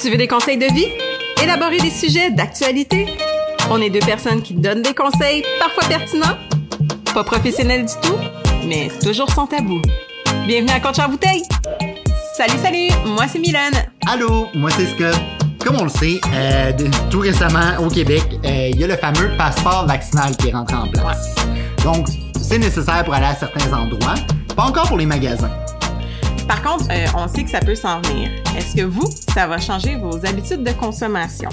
Tu veux des conseils de vie? Élaborer des sujets d'actualité? On est deux personnes qui donnent des conseils parfois pertinents, pas professionnels du tout, mais toujours sans tabou. Bienvenue à Compte Bouteille! Salut, salut! Moi, c'est Mylène. Allô, moi c'est Scott. Comme on le sait, euh, tout récemment au Québec, euh, il y a le fameux passeport vaccinal qui est rentré en place. Donc, c'est nécessaire pour aller à certains endroits, pas encore pour les magasins. Par contre, euh, on sait que ça peut s'en venir. Est-ce que vous, ça va changer vos habitudes de consommation?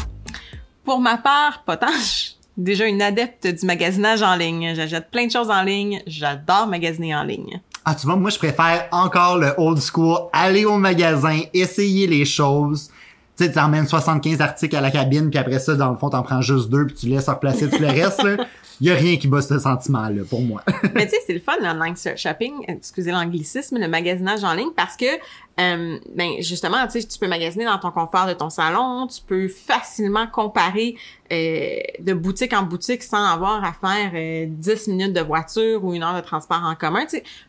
Pour ma part, pas tant. Je suis déjà une adepte du magasinage en ligne. J'achète plein de choses en ligne. J'adore magasiner en ligne. Ah, tu vois, moi je préfère encore le old school, aller au magasin, essayer les choses. Tu sais, tu emmènes 75 articles à la cabine, puis après ça, dans le fond, t'en prends juste deux, puis tu laisses replacer tout le reste. là. Il y a rien qui bat ce sentiment-là, pour moi. Mais tu sais, c'est le fun, l'online shopping, excusez l'anglicisme, le magasinage en ligne, parce que, euh, ben, justement, tu sais, tu peux magasiner dans ton confort de ton salon, tu peux facilement comparer euh, de boutique en boutique sans avoir à faire euh, 10 minutes de voiture ou une heure de transport en commun.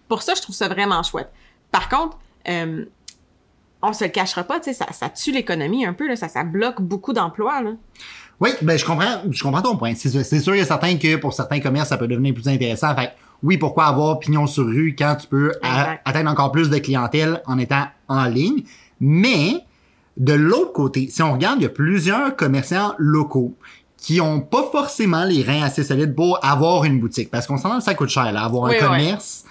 Pour ça, je trouve ça vraiment chouette. Par contre, euh, on se le cachera pas, tu sais, ça, tue l'économie un peu, ça, ça bloque beaucoup d'emplois, là. Oui, ben je comprends, je comprends ton point. C'est sûr, et certain que pour certains commerces, ça peut devenir plus intéressant. Fait que, oui, pourquoi avoir pignon sur rue quand tu peux Exact. atteindre encore plus de clientèle en étant en ligne? Mais de l'autre côté, si on regarde, il y a plusieurs commerçants locaux qui ont pas forcément les reins assez solides pour avoir une boutique. Parce qu'on s'entend que ça coûte cher, là, avoir Oui, un ouais. commerce.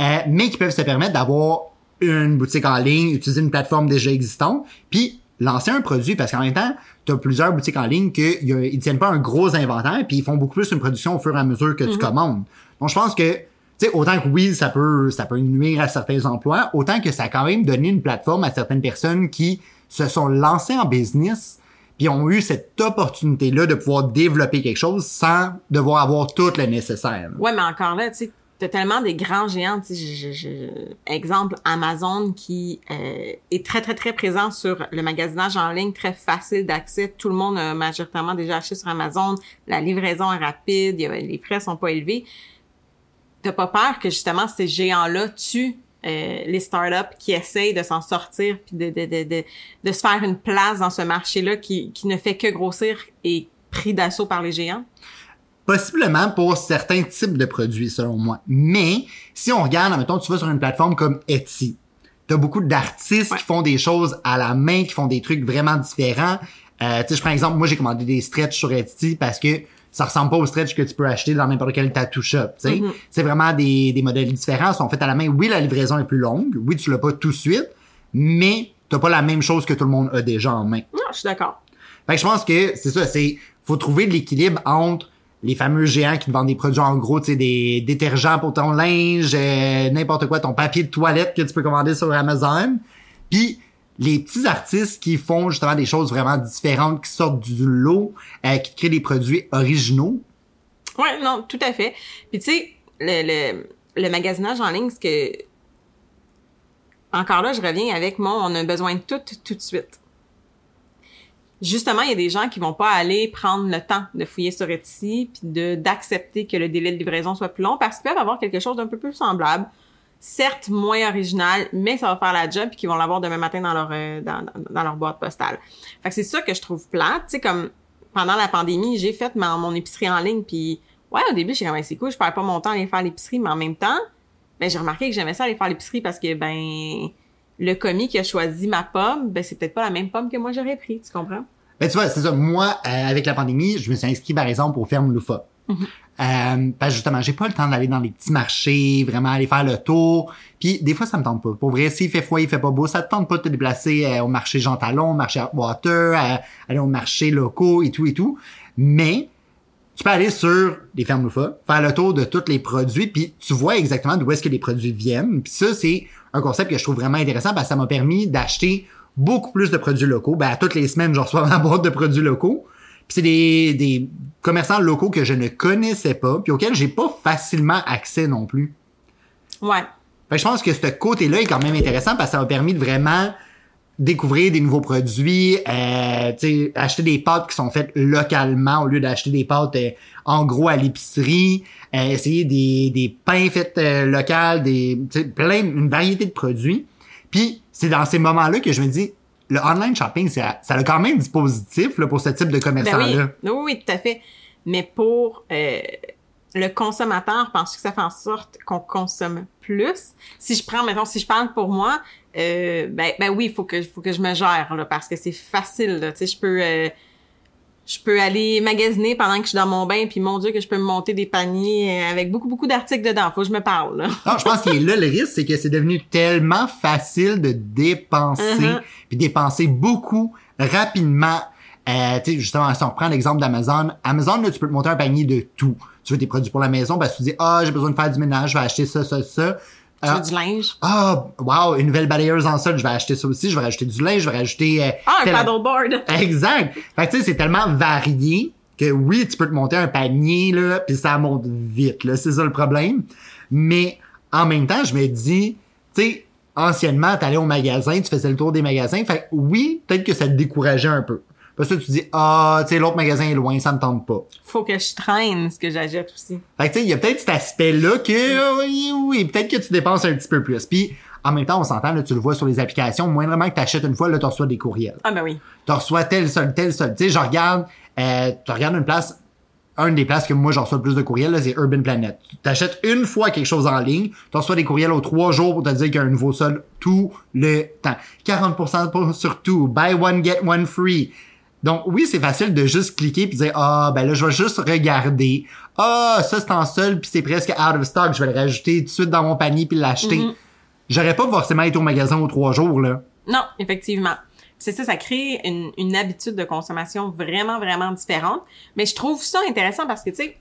euh, mais qui peuvent se permettre d'avoir une boutique en ligne, utiliser une plateforme déjà existante, puis lancer un produit parce qu'en même temps, tu as plusieurs boutiques en ligne qui ils tiennent pas un gros inventaire puis ils font beaucoup plus une production au fur et à mesure que tu commandes. Donc je pense que tu sais autant que oui, ça peut ça peut nuire à certains emplois, autant que ça a quand même donné une plateforme à certaines personnes qui se sont lancées en business puis ont eu cette opportunité là de pouvoir développer quelque chose sans devoir avoir tout le nécessaire. Ouais, mais encore là, tu sais, t'as tellement des grands géants, je- exemple Amazon qui euh, est très très très présent sur le magasinage en ligne, très facile d'accès. Tout le monde a majoritairement déjà acheté sur Amazon. La livraison est rapide, les frais sont pas élevés. T'as pas peur que justement ces géants-là tuent euh, les startups qui essayent de s'en sortir puis de, de, de, de, de se faire une place dans ce marché-là qui, qui ne fait que grossir et pris d'assaut par les géants? Possiblement pour certains types de produits, selon moi. Mais si on regarde, mettons, tu vas sur une plateforme comme Etsy, t'as beaucoup d'artistes Ouais. qui font des choses à la main, qui font des trucs vraiment différents. Euh, tu sais, je prends exemple, moi j'ai commandé des stretch sur Etsy parce que ça ressemble pas aux stretch que tu peux acheter dans n'importe quel tattoo shop. Tu sais, Mhm. c'est vraiment des, des modèles différents, sont faits à la main. Oui, la livraison est plus longue. Oui, tu l'as pas tout de suite, mais t'as pas la même chose que tout le monde a déjà en main. Non, je suis d'accord. Fait que je pense que c'est ça, c'est faut trouver de l'équilibre entre les fameux géants qui te vendent des produits en gros, tu sais, des détergents pour ton linge, euh, n'importe quoi, ton papier de toilette que tu peux commander sur Amazon, puis les petits artistes qui font justement des choses vraiment différentes, qui sortent du lot, euh, qui créent des produits originaux. Ouais, non, tout à fait. Puis tu sais, le, le, le magasinage en ligne, ce que... Encore là, je reviens avec mon on a besoin de tout, tout de suite. Justement, il y a des gens qui vont pas aller prendre le temps de fouiller sur Etsy puis de d'accepter que le délai de livraison soit plus long parce qu'ils peuvent avoir quelque chose d'un peu plus semblable. Certes, moins original, mais ça va faire la job puis qu'ils vont l'avoir demain matin dans leur euh, dans, leur boîte postale. Fait que c'est ça que je trouve plate, tu sais comme pendant la pandémie, j'ai fait ma- mon épicerie en ligne puis ouais, au début, j'ai comme c'est cool, je perds pas mon temps à aller faire l'épicerie, mais en même temps, ben j'ai remarqué que j'aimais ça aller faire l'épicerie parce que ben le commis qui a choisi ma pomme, ben c'est peut-être pas la même pomme que moi j'aurais pris, tu comprends? Ben, tu vois, c'est ça. Moi, euh, avec la pandémie, je me suis inscrit, par exemple, aux fermes Loufa. Euh, parce que justement, j'ai pas le temps d'aller dans les petits marchés, vraiment aller faire le tour. Puis des fois, ça me tente pas. Pour vrai, s'il fait froid, il fait pas beau, ça te tente pas de te déplacer euh, au marché Jean Talon, au marché Water, aller au marché locaux et tout et tout. Mais tu peux aller sur les fermes Loufa, faire le tour de tous les produits, puis tu vois exactement d'où est-ce que les produits viennent. Puis ça, c'est un concept que je trouve vraiment intéressant parce que ça m'a permis d'acheter beaucoup plus de produits locaux. Ben, toutes les semaines, je reçois ma boîte de produits locaux. Puis c'est des, des commerçants locaux que je ne connaissais pas, puis auxquels j'ai pas facilement accès non plus. Ouais. Fait que je pense que ce côté-là est quand même intéressant parce que ça m'a permis de vraiment découvrir des nouveaux produits, euh, acheter des pâtes qui sont faites localement au lieu d'acheter des pâtes euh, en gros à l'épicerie, euh, essayer des, des pains faits euh, locaux, des plein une variété de produits. Puis c'est dans ces moments-là que je me dis le online shopping, ça, ça a quand même du positif là, pour ce type de Ben commerçant-là. oui. oui, oui, tout à fait. Mais pour euh, le consommateur, pense que ça fait en sorte qu'on consomme plus? Si je prends, maintenant, si je parle pour moi, euh, ben, ben oui, il faut que, faut que je me gère, là, parce que c'est facile, là. Tu sais, je peux... euh, je peux aller magasiner pendant que je suis dans mon bain, puis mon Dieu que je peux me monter des paniers euh, avec beaucoup, beaucoup d'articles dedans. Faut que je me parle, là. Non, je pense qu'il est là le risque, c'est que c'est devenu tellement facile de dépenser, Mhm. puis dépenser beaucoup rapidement. Euh, tu sais, justement, si on prend l'exemple d'Amazon, Amazon, là, tu peux te monter un panier de tout. Tu veux des produits pour la maison, que tu dis, ah, j'ai besoin de faire du ménage, je vais acheter ça, ça, ça. Je Ah, veux du linge? Ah, wow, une nouvelle balayeuse en sol, je vais acheter ça aussi, je vais rajouter du linge, je vais rajouter... euh, Ah, un tel- paddleboard. Exact. Fait que tu sais, c'est tellement varié que oui, tu peux te monter un panier, là, puis ça monte vite, là. C'est ça le problème. Mais en même temps, je me dis, tu sais, anciennement, t'allais au magasin, tu faisais le tour des magasins. Fait que oui, peut-être que ça te décourageait un peu. Parce que tu dis, ah, tu sais, l'autre magasin est loin, ça me tente pas. Faut que je traîne ce que j'achète aussi. Fait que tu sais, il y a peut-être cet aspect-là que, euh, oui, oui, peut-être que tu dépenses un petit peu plus. Puis, en même temps, on s'entend, là, tu le vois sur les applications, moindrement que t'achètes une fois, là, tu reçois des courriels. Ah, ben oui. tu reçois tel seul, tel seul. Tu sais, je regarde, euh, tu regardes une place, une des places que moi j'en reçois le plus de courriels, là, c'est Urban Planet. Tu t'achètes une fois quelque chose en ligne, tu reçois des courriels aux trois jours pour te dire qu'il y a un nouveau sol tout le temps. 40% pour- sur tout. Buy one, get one free. Donc oui, c'est facile de juste cliquer puis dire ah ben là je vais juste regarder. Ah ça c'est en solde puis c'est presque out of stock, je vais le rajouter tout de suite dans mon panier puis l'acheter. Mhm. J'aurais pas forcément été au magasin aux trois jours là. Non, effectivement. C'est ça, ça crée une, une habitude de consommation vraiment, vraiment différente. Mais je trouve ça intéressant parce que, tu sais,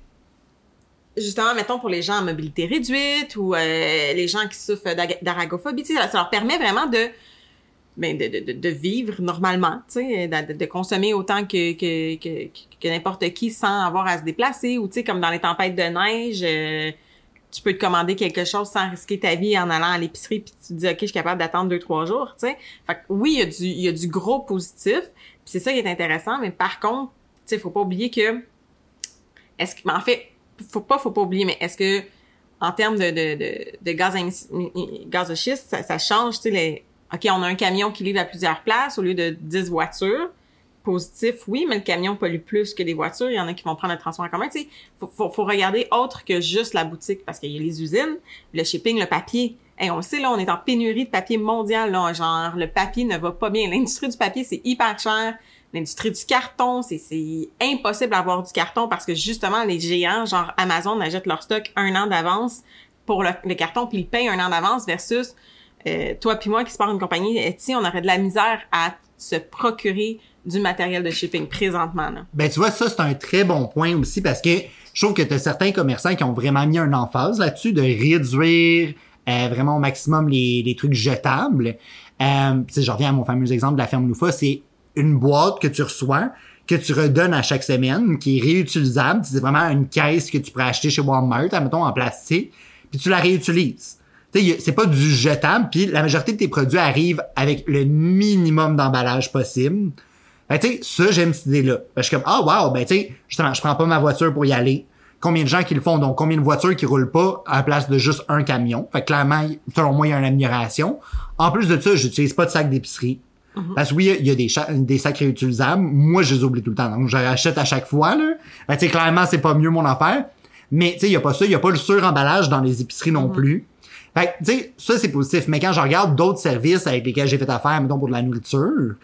justement, mettons pour les gens à mobilité réduite ou euh, les gens qui souffrent d'aragophobie, tu sais, ça, ça leur permet vraiment de, ben, de, de, de- vivre normalement, sais, de, de- consommer autant que, que, que, que n'importe qui sans avoir à se déplacer ou, comme dans les tempêtes de neige, euh, tu peux te commander quelque chose sans risquer ta vie en allant à l'épicerie puis tu te dis ok je suis capable d'attendre deux trois jours tu sais. Fait que oui il y a du il y a du gros positif c'est ça qui est intéressant mais par contre tu sais faut pas oublier que est-ce que mais en fait faut pas faut pas oublier mais est-ce que en termes de de de, gaz schiste ça, ça change tu sais les ok on a un camion qui livre à plusieurs places au lieu de 10 voitures positif, oui, mais le camion pollue plus que les voitures. Il y en a qui vont prendre le transport en commun. Sais, faut, faut, regarder autre que juste la boutique parce qu'il y a les usines, le shipping, le papier. Hey, on le sait, là, on est en pénurie de papier mondial, là. Genre, le papier ne va pas bien. L'industrie du papier, c'est hyper cher. L'industrie du carton, c'est, impossible d'avoir du carton parce que justement, les géants, genre Amazon, achètent leur stock un an d'avance pour le, le carton puis ils le payent un an d'avance versus euh, toi puis moi qui se part une compagnie Etsy, on aurait de la misère à se procurer du matériel de shipping présentement. Là. Ben, tu vois, ça, c'est un très bon point aussi parce que je trouve que tu as certains commerçants qui ont vraiment mis un emphase là-dessus de réduire euh, vraiment au maximum les, les trucs jetables. Euh, je reviens à mon fameux exemple de la ferme Loufa, c'est une boîte que tu reçois, que tu redonnes à chaque semaine, qui est réutilisable. C'est vraiment une caisse que tu pourrais acheter chez Walmart, admettons, en plastique, puis tu la réutilises. C'est pas du jetable, puis la majorité de tes produits arrivent avec le minimum d'emballage possible. Ben, tu sais, ça, j'aime cette idée-là. Ben, je suis comme, ah, wow, ben, tu sais, justement, je prends pas ma voiture pour y aller. Combien de gens qui le font? Donc, combien de voitures qui roulent pas à la place de juste un camion? Fait que clairement, selon moi, il y a une amélioration. En plus de ça, j'utilise pas de sac d'épicerie. Parce que oui, il y a des, sacs réutilisables. Moi, je les oublie tout le temps. Donc, je rachète à chaque fois, là. Ben, tu sais, clairement, c'est pas mieux mon affaire. Mais, tu sais, il y a pas ça. Il y a pas le suremballage dans les épiceries non plus. Fait tu sais, ça, c'est positif. Mais quand je regarde d'autres services avec lesquels j'ai fait affaire, mettons, pour de la nourriture,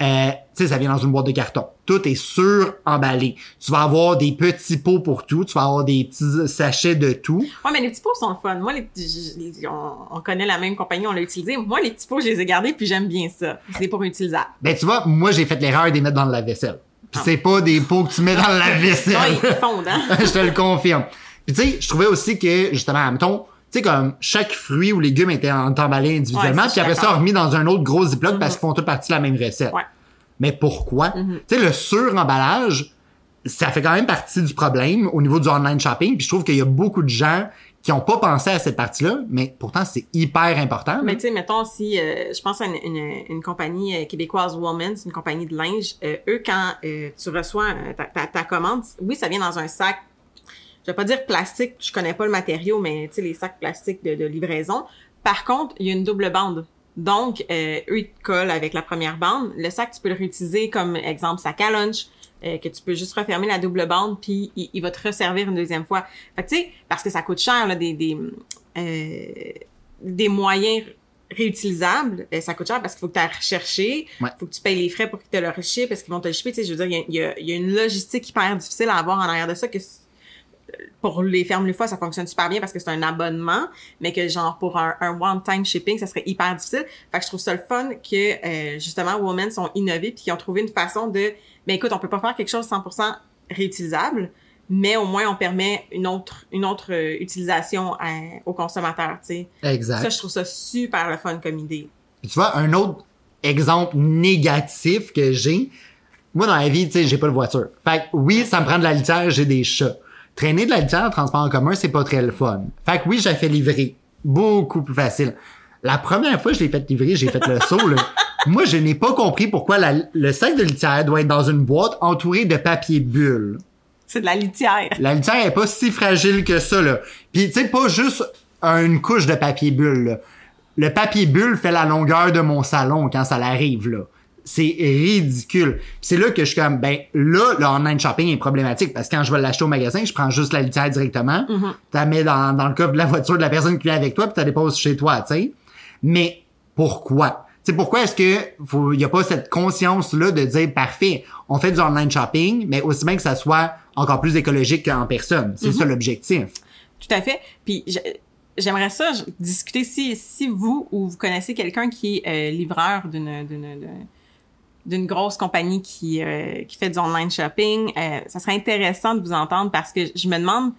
euh, tu sais, ça vient dans une boîte de carton. Tout est sur-emballé. Tu vas avoir des petits pots pour tout. Tu vas avoir des petits sachets de tout. Ouais, mais les petits pots sont le fun. Moi, les, on, on connaît la même compagnie, on l'a utilisé. Moi, les petits pots, je les ai gardés, puis j'aime bien ça. C'est pour utilisables. Ben, tu vois, moi, j'ai fait l'erreur de les mettre dans le lave-vaisselle. Puis Ah. c'est pas des pots que tu mets dans le lave-vaisselle. Ouais, ils fondent, hein? je te le confirme. Puis tu sais, je trouvais aussi que, justement, mettons, tu sais, comme chaque fruit ou légume était emballé individuellement, puis après ça, remis dans un autre gros ziploc parce Mhm. qu'ils font toutes partie de la même recette. Ouais. Mais pourquoi? Mhm. Tu sais, le sur-emballage, ça fait quand même partie du problème au niveau du online shopping, puis je trouve qu'il y a beaucoup de gens qui ont pas pensé à cette partie-là, mais pourtant, c'est hyper important. Mais tu sais, mettons, si je pense à une, une, une compagnie euh, québécoise Woman, c'est une compagnie de linge, euh, eux, quand euh, tu reçois euh, ta, ta, ta commande, oui, ça vient dans un sac, je vais pas dire plastique, je connais pas le matériau, mais tu sais, les sacs plastiques de, de livraison. Par contre, il y a une double bande. Donc, euh, eux, ils te collent avec la première bande. Le sac, tu peux le réutiliser comme exemple sac à lunch, euh, que tu peux juste refermer la double bande, puis il, il va te resservir une deuxième fois. Fait que, tu sais, parce que ça coûte cher, là, des, des, euh, des moyens réutilisables, euh, ça coûte cher parce qu'il faut que tu ailles rechercher, il Ouais. faut que tu payes les frais pour qu'ils te le rechipent, parce qu'ils vont te le shipper, tu sais, je veux dire, il y a- il y, a, une logistique hyper difficile à avoir en arrière de ça que pour les fermes fois, ça fonctionne super bien parce que c'est un abonnement, mais que genre pour un, un one-time shipping, ça serait hyper difficile. Fait que je trouve ça le fun que euh, justement Women sont innovés puis qu'ils ont trouvé une façon de ben écoute, on peut pas faire quelque chose 100% réutilisable, mais au moins on permet une autre une autre euh, utilisation à- aux consommateurs, tu sais. Exact. Ça je trouve ça super le fun comme idée. Puis tu vois, un autre exemple négatif que j'ai, moi dans la vie, tu sais, j'ai pas de voiture. Fait que oui, ça me prend de la litière, j'ai des chats. Traîner de la litière en transport en commun, c'est pas très le fun. Fait que oui, j'ai fait livrer. Beaucoup plus facile. La première fois que je l'ai fait livrer, j'ai fait le saut, là. Moi, je n'ai pas compris pourquoi la- le sac de litière doit être dans une boîte entourée de papier bulle. C'est de la litière. La litière est pas si fragile que ça, là. Puis, tu sais, pas juste une couche de papier bulle, là. Le papier bulle fait la longueur de mon salon quand ça l'arrive, là. C'est ridicule. C'est là que je suis comme, ben, là, le online shopping est problématique parce que quand je vais l'acheter au magasin, je prends juste la litière directement, tu la mets dans, dans le coffre de la voiture de la personne qui vient avec toi puis tu la déposes chez toi, tu sais. Mais pourquoi? Sais, pourquoi est-ce que faut, y a pas cette conscience-là de dire, parfait, on fait du online shopping, mais aussi bien que ça soit encore plus écologique qu'en personne. C'est ça l'objectif. Tout à fait. Puis j'aimerais ça discuter si si vous ou vous connaissez quelqu'un qui est euh, livreur d'une d'une grosse compagnie qui euh, qui fait du online shopping, euh, ça serait intéressant de vous entendre parce que je me demande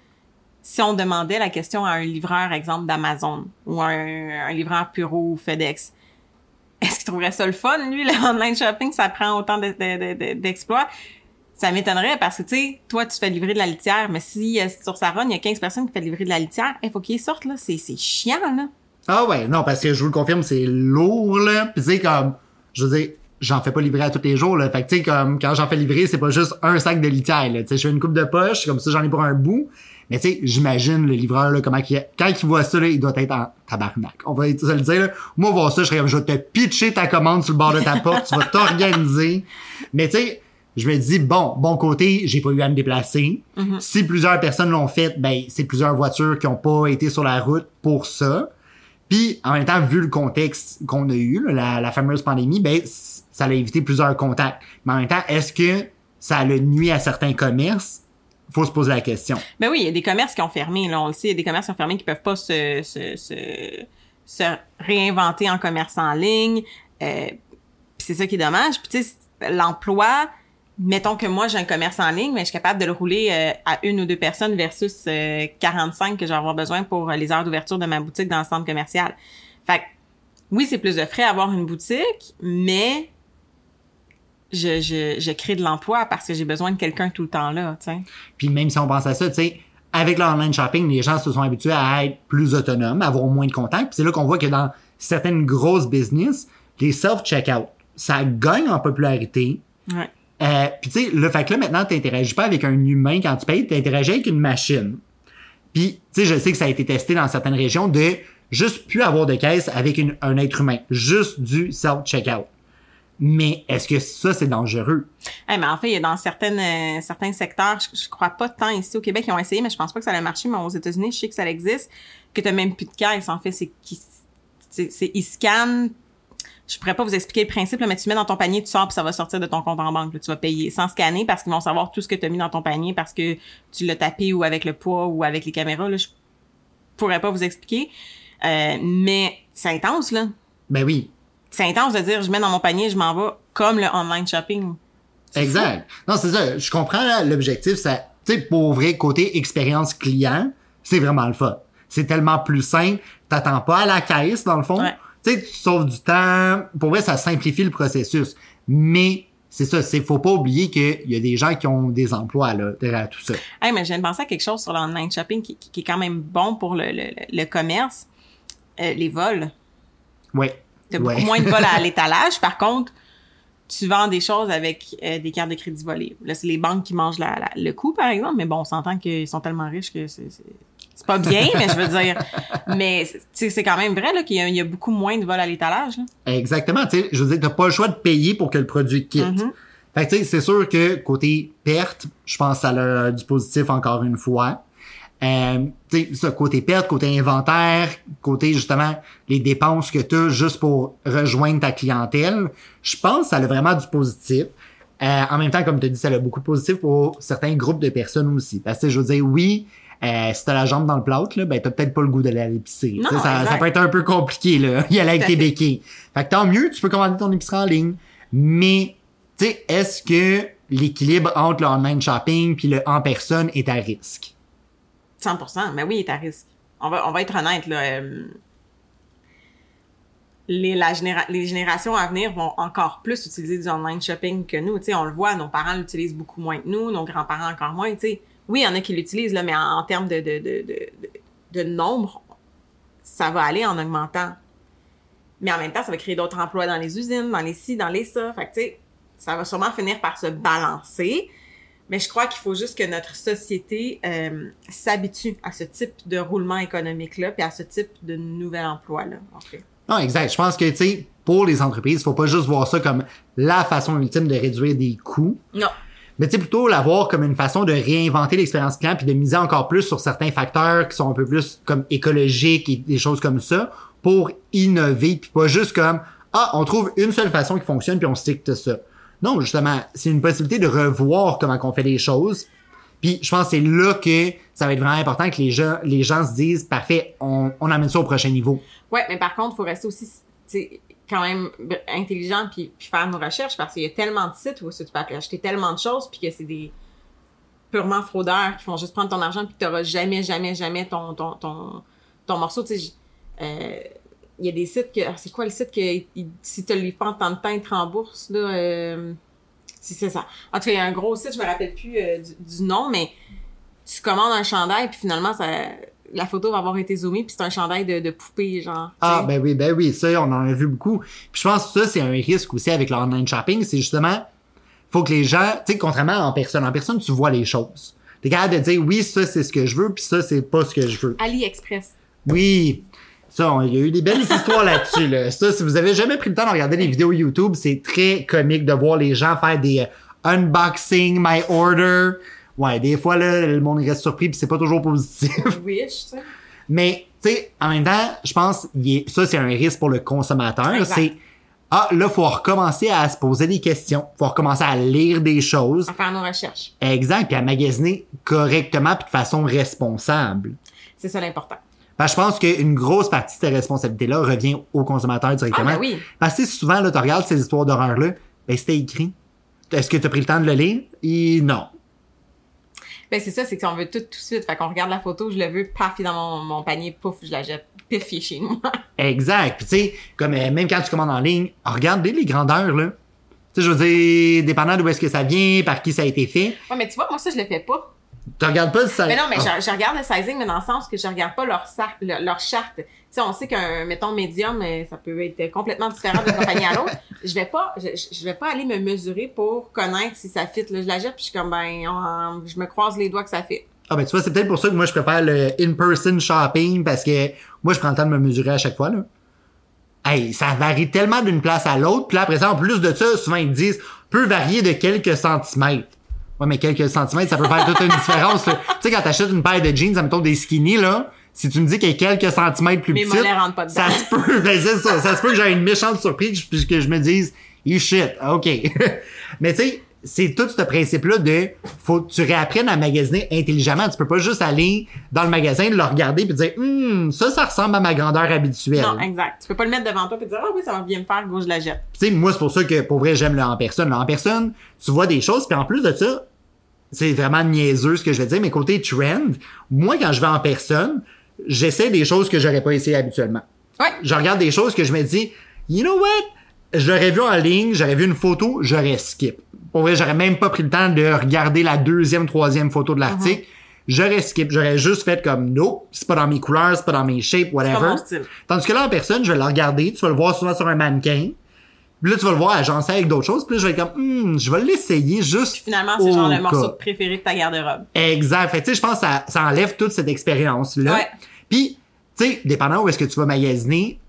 si on demandait la question à un livreur exemple d'Amazon ou un, un livreur Puro ou FedEx. Est-ce qu'il trouverait ça le fun, lui, le online shopping, ça prend autant de- de- de- d'exploits? Ça m'étonnerait parce que, tu sais, toi, tu fais livrer de la litière, mais si euh, sur sa run, il y a 15 personnes qui font livrer de la litière, il faut qu'ils sortent, là. C'est c'est chiant, là. Ah ouais, non, parce que je vous le confirme, c'est lourd, là. Puis sais, comme, je veux dire, j'en fais pas livrer à tous les jours, là. Fait que tu sais, comme, quand j'en fais livrer, c'est pas juste un sac de litière, là. Tu sais, je fais une coupe de poche, comme ça, j'en ai pour un bout. Mais tu sais, j'imagine le livreur, là, comment qu'il, quand il voit ça, là, il doit être en tabarnak. On va se le dire, là. Moi, voir ça, je serais comme, je vais te pitcher ta commande sur le bord de ta porte, tu vas t'organiser. Mais tu sais, je me dis, bon, bon côté, j'ai pas eu à me déplacer. Si plusieurs personnes l'ont fait, ben, c'est plusieurs voitures qui ont pas été sur la route pour ça. Puis, en même temps, vu le contexte qu'on a eu, la, fameuse pandémie, ben, ça a évité plusieurs contacts. Mais en même temps, est-ce que ça a le nuit à certains commerces? Faut se poser la question. Ben oui, il y a des commerces qui ont fermé, on le il y a des commerces qui ont fermé qui peuvent pas se, réinventer en commerce en ligne. Euh, c'est ça qui est dommage. Puis tu sais, l'emploi, mettons que moi j'ai un commerce en ligne, mais je suis capable de le rouler euh, à une ou deux personnes versus euh, 45 que je vais avoir besoin pour euh, les heures d'ouverture de ma boutique dans le centre commercial. Fait que, oui, c'est plus de frais avoir une boutique, mais je, je, je crée de l'emploi parce que j'ai besoin de quelqu'un tout le temps là, tu sais. Puis même si on pense à ça, tu sais, avec l'online shopping, les gens se sont habitués à être plus autonomes, à avoir moins de contacts. Puis c'est là qu'on voit que dans certaines grosses business, les self-checkout, ça gagne en popularité. Ouais. Euh, puis tu sais, le fait que là, maintenant, t'interagis pas avec un humain quand tu payes, t'interagis avec une machine. Puis, tu sais, je sais que ça a été testé dans certaines régions de juste plus avoir de caisse avec un être humain. Juste du self-checkout. Mais est-ce que ça, c'est dangereux? Eh, mais en fait, il y a dans euh, certains secteurs, je, crois pas tant ici au Québec, ils ont essayé, mais je pense pas que ça allait marcher, mais aux États-Unis, je sais que ça existe, que t'as même plus de caisse. En fait, c'est qu'ils scannent. Je pourrais pas vous expliquer le principe, là, mais tu mets dans ton panier, tu sors, puis ça va sortir de ton compte en banque. là. tu vas payer sans scanner parce qu'ils vont savoir tout ce que tu as mis dans ton panier parce que tu l'as tapé ou avec le poids ou avec les caméras. Là, je pourrais pas vous expliquer. Euh, mais c'est intense, là. Ben oui. C'est intense de dire, je mets dans mon panier, je m'en vais, comme le online shopping. Exact. Non, c'est ça. Je comprends l'objectif. Ça, tu sais, pour vrai, côté expérience client, c'est vraiment le fun. C'est tellement plus simple. T'attends pas à la caisse, dans le fond. Ouais. Tu sais, tu sauves du temps. Pour vrai, ça simplifie le processus. Mais, c'est ça. C'est, faut pas oublier qu'il y a des gens qui ont des emplois, là, derrière tout ça. Hey, mais je viens de penser à quelque chose sur l'online shopping qui, qui- qui est quand même bon pour le, le, le commerce. Euh, les vols. Ouais. T'as Ouais. beaucoup moins de vols à l'étalage. Par contre, tu vends des choses avec euh, des cartes de crédit volées. Là, c'est les banques qui mangent la, la- le coup, par exemple, mais bon, on s'entend qu'ils sont tellement riches que c'est, pas bien, mais je veux dire, mais c'est quand même vrai qu'il y a, il y a beaucoup moins de vols à l'étalage. Exactement, je veux dire, t'as pas le choix de payer pour que le produit quitte. Mhm. Fait que tu sais, c'est sûr que côté perte, je pense que ça a du positif encore une fois. Euh, ça, côté perte, côté inventaire, côté justement les dépenses que tu as juste pour rejoindre ta clientèle, je pense que ça a vraiment du positif. Euh, en même temps, comme tu dis, ça a beaucoup de positif pour certains groupes de personnes aussi. Parce que je veux dire, oui, euh, si t'as la jambe dans le plâtre, là, ben t'as peut-être pas le goût d'aller à l'épicerie. Ça, ça peut être un peu compliqué, là, y aller avec tes béquilles. Fait que tant mieux, tu peux commander ton épicerie en ligne. Mais, tu sais, est-ce que l'équilibre entre le online shopping puis le en personne est à risque? 100%, mais oui, risque. On va, on va être honnête, là. euh, les, la généra- les générations à venir vont encore plus utiliser du online shopping que nous. On le voit, nos parents l'utilisent beaucoup moins que nous, nos grands-parents encore moins. Oui, il y en a qui l'utilisent, mais en, termes de, de, de, de, de, nombre, ça va aller en augmentant. Mais en même temps, ça va créer d'autres emplois dans les usines, dans les ci, dans les ça. Ça va sûrement finir par se balancer. Mais je crois qu'il faut juste que notre société euh, s'habitue à ce type de roulement économique-là, puis à ce type de nouvel emploi-là, en fait. Non, exact. Je pense que, tu sais, pour les entreprises, faut pas juste voir ça comme la façon ultime de réduire des coûts, Non. mais tu sais, plutôt la voir comme une façon de réinventer l'expérience client puis de miser encore plus sur certains facteurs qui sont un peu plus comme écologiques et des choses comme ça pour innover puis pas juste comme ah, on trouve une seule façon qui fonctionne puis on stick de ça. Non, justement, c'est une possibilité de revoir comment on fait les choses. Puis je pense que c'est là que ça va être vraiment important que les gens, les gens se disent parfait, on, amène ça au prochain niveau. Ouais, mais par contre, il faut rester aussi, tu quand même intelligent puis, puis faire nos recherches parce qu'il y a tellement de sites où tu peux acheter tellement de choses puis que c'est des purement fraudeurs qui font juste prendre ton argent puis que t'auras jamais, jamais, jamais ton, ton, ton, morceau. Tu euh, y a des sites que, ah, c'est quoi le site que il- si tu le livres pas en temps de temps, ils te remboursent, là, euh, si c'est ça. En tout cas, il y a un gros site, je me rappelle plus euh, du, du nom, mais tu commandes un chandail puis finalement, ça, la photo va avoir été zoomée puis c'est un chandail de, de poupée, genre. Ah, sais. ben oui, ben oui, ça, on en a vu beaucoup. Puis je pense que ça, c'est un risque aussi avec le online shopping, c'est justement, faut que les gens, tu sais, contrairement à en personne, en personne, tu vois les choses. T'es capable de dire, oui, ça, c'est ce que je veux, puis ça, c'est pas ce que je veux. AliExpress. Oui. Ça, on- il y a eu des belles histoires là-dessus, là. Ça, si vous avez jamais pris le temps de regarder les vidéos YouTube, c'est très comique de voir les gens faire des euh, unboxing, my order. Ouais, des fois, là, le monde reste surpris puis c'est pas toujours positif. Wish, tu sais. Mais, tu sais, en même temps, je pense, est- ça, c'est un risque pour le consommateur. C'est, ah, là, faut recommencer à se poser des questions. Faut recommencer à lire des choses. À faire nos recherches. Exact, puis à magasiner correctement puis de façon responsable. C'est ça l'important. Parce que je pense qu'une grosse partie de cette responsabilité-là revient au consommateur Ah, directement. ben oui. Parce que souvent, là, tu regardes ces histoires d'horreur-là, ben, c'était écrit. Est-ce que tu as pris le temps de le lire? Et non. Ben, c'est ça, c'est qu'on veut tout tout de suite. Fait qu'on regarde la photo, je le veux, paf, il est dans mon, mon panier, pouf, je la jette, pif, chez nous. Exact. Puis tu sais, comme euh, même quand tu commandes en ligne, regardez les grandeurs, là. Tu sais, je veux dire, dépendant d'où est-ce que ça vient, par qui ça a été fait, ouais, mais tu vois, moi, ça, je le fais pas. Tu regardes pas si ça... Mais non, mais Ah. je, je regarde le sizing, mais dans le sens que je regarde pas leur, sar- leur, leur charte. Tu sais, on sait qu'un, mettons, médium, euh, ça peut être complètement différent d'une compagnie à l'autre. Je vais pas, je, vais pas aller me mesurer pour connaître si ça fit. Là, je la jette, puis je suis comme, ben, on- je me croise les doigts que ça fit. Ah ben tu vois, c'est peut-être pour ça que moi je préfère le in-person shopping parce que moi je prends le temps de me mesurer à chaque fois là. Hey, ça varie tellement d'une place à l'autre, puis là après ça en plus de ça, souvent ils disent peut varier de quelques centimètres. Ouais, mais quelques centimètres, ça peut faire toute une différence. là. Tu sais quand t'achètes une paire de jeans, mettons des skinny là, si tu me dis qu'il y a quelques centimètres plus Mes petites, mollets rentrent pas dedans. ça se peut, ben c'est ça, ça se peut que j'ai une méchante surprise puis que je me dise you shit, ok. mais tu sais, c'est tout ce principe-là de faut que tu réapprennes à magasiner intelligemment. Tu peux pas juste aller dans le magasin, le regarder puis dire hum, ça, ça ressemble à ma grandeur habituelle. Non, exact. Tu peux pas le mettre devant toi et dire, ah oui, ça va bien me faire, go, je la jette. Tu sais, moi, c'est pour ça que, pour vrai, j'aime le en personne. Le en personne, tu vois des choses, puis en plus de ça, c'est vraiment niaiseux ce que je vais dire, mais côté trend, moi, quand je vais en personne, j'essaie des choses que j'aurais pas essayé habituellement. Ouais. Je regarde des choses que je me dis, you know what? Je l'aurais vu en ligne, j'aurais vu une photo, j'aurais skip. Pour vrai, j'aurais même pas pris le temps de regarder la deuxième, troisième photo de l'article. J'aurais skip, j'aurais juste fait comme, no, c'est pas dans mes couleurs, c'est pas dans mes shapes, whatever. pas mon style. Tandis que là, en personne, je vais le regarder, tu vas le voir souvent sur un mannequin. Puis là, tu vas le voir agencer avec d'autres choses. Puis là, je vais être comme, Hmm, je vais l'essayer juste. Finalement, c'est genre le morceau cas. préféré de ta garde-robe. Exact. Fait tu sais, je pense que ça, ça enlève toute cette expérience-là. Ouais. Puis, tu sais, dépendant où est-ce que tu vas magasiner,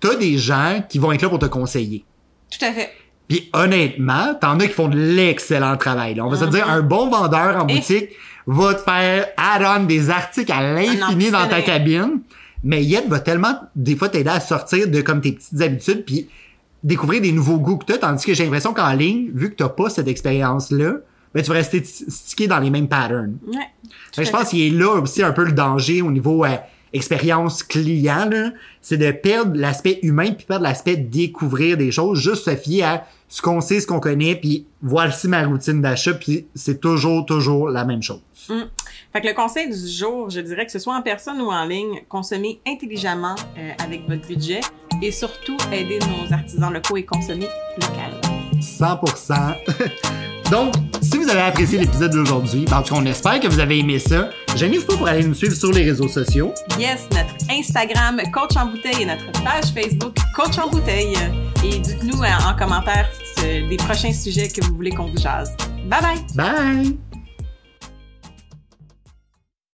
t'as des gens qui vont être là pour te conseiller. Tout à fait. Puis honnêtement, t'en as qui font de l'excellent travail. Là. On va se dire, un bon vendeur en Et- boutique va te faire add-on des articles à l'infini dans ta cabine. Mais Yet va tellement, des fois, t'aider à sortir de comme tes petites habitudes puis découvrir des nouveaux goûts que t'as. Tandis que j'ai l'impression qu'en ligne, vu que t'as pas cette expérience-là, ben, tu vas rester stické dans les mêmes patterns. Ouais. Je pense qu'il est là aussi un peu le danger au niveau euh, expérience client, c'est de perdre l'aspect humain puis perdre l'aspect découvrir des choses, juste se fier à ce qu'on sait, ce qu'on connaît, puis voici ma routine d'achat, puis c'est toujours, toujours la même chose. Fait que le conseil du jour, je dirais que ce soit en personne ou en ligne, consommer intelligemment euh, avec votre budget et surtout aider nos artisans locaux et consommer local. 100%. Donc, si vous avez apprécié l'épisode d'aujourd'hui, ben, en tout cas, on espère que vous avez aimé ça. Gênez-vous pas pour aller nous suivre sur les réseaux sociaux. Yes, notre Instagram Coach en bouteille et notre page Facebook Coach en bouteille. Et dites-nous euh, en commentaire euh, des prochains sujets que vous voulez qu'on vous jase. Bye bye! Bye!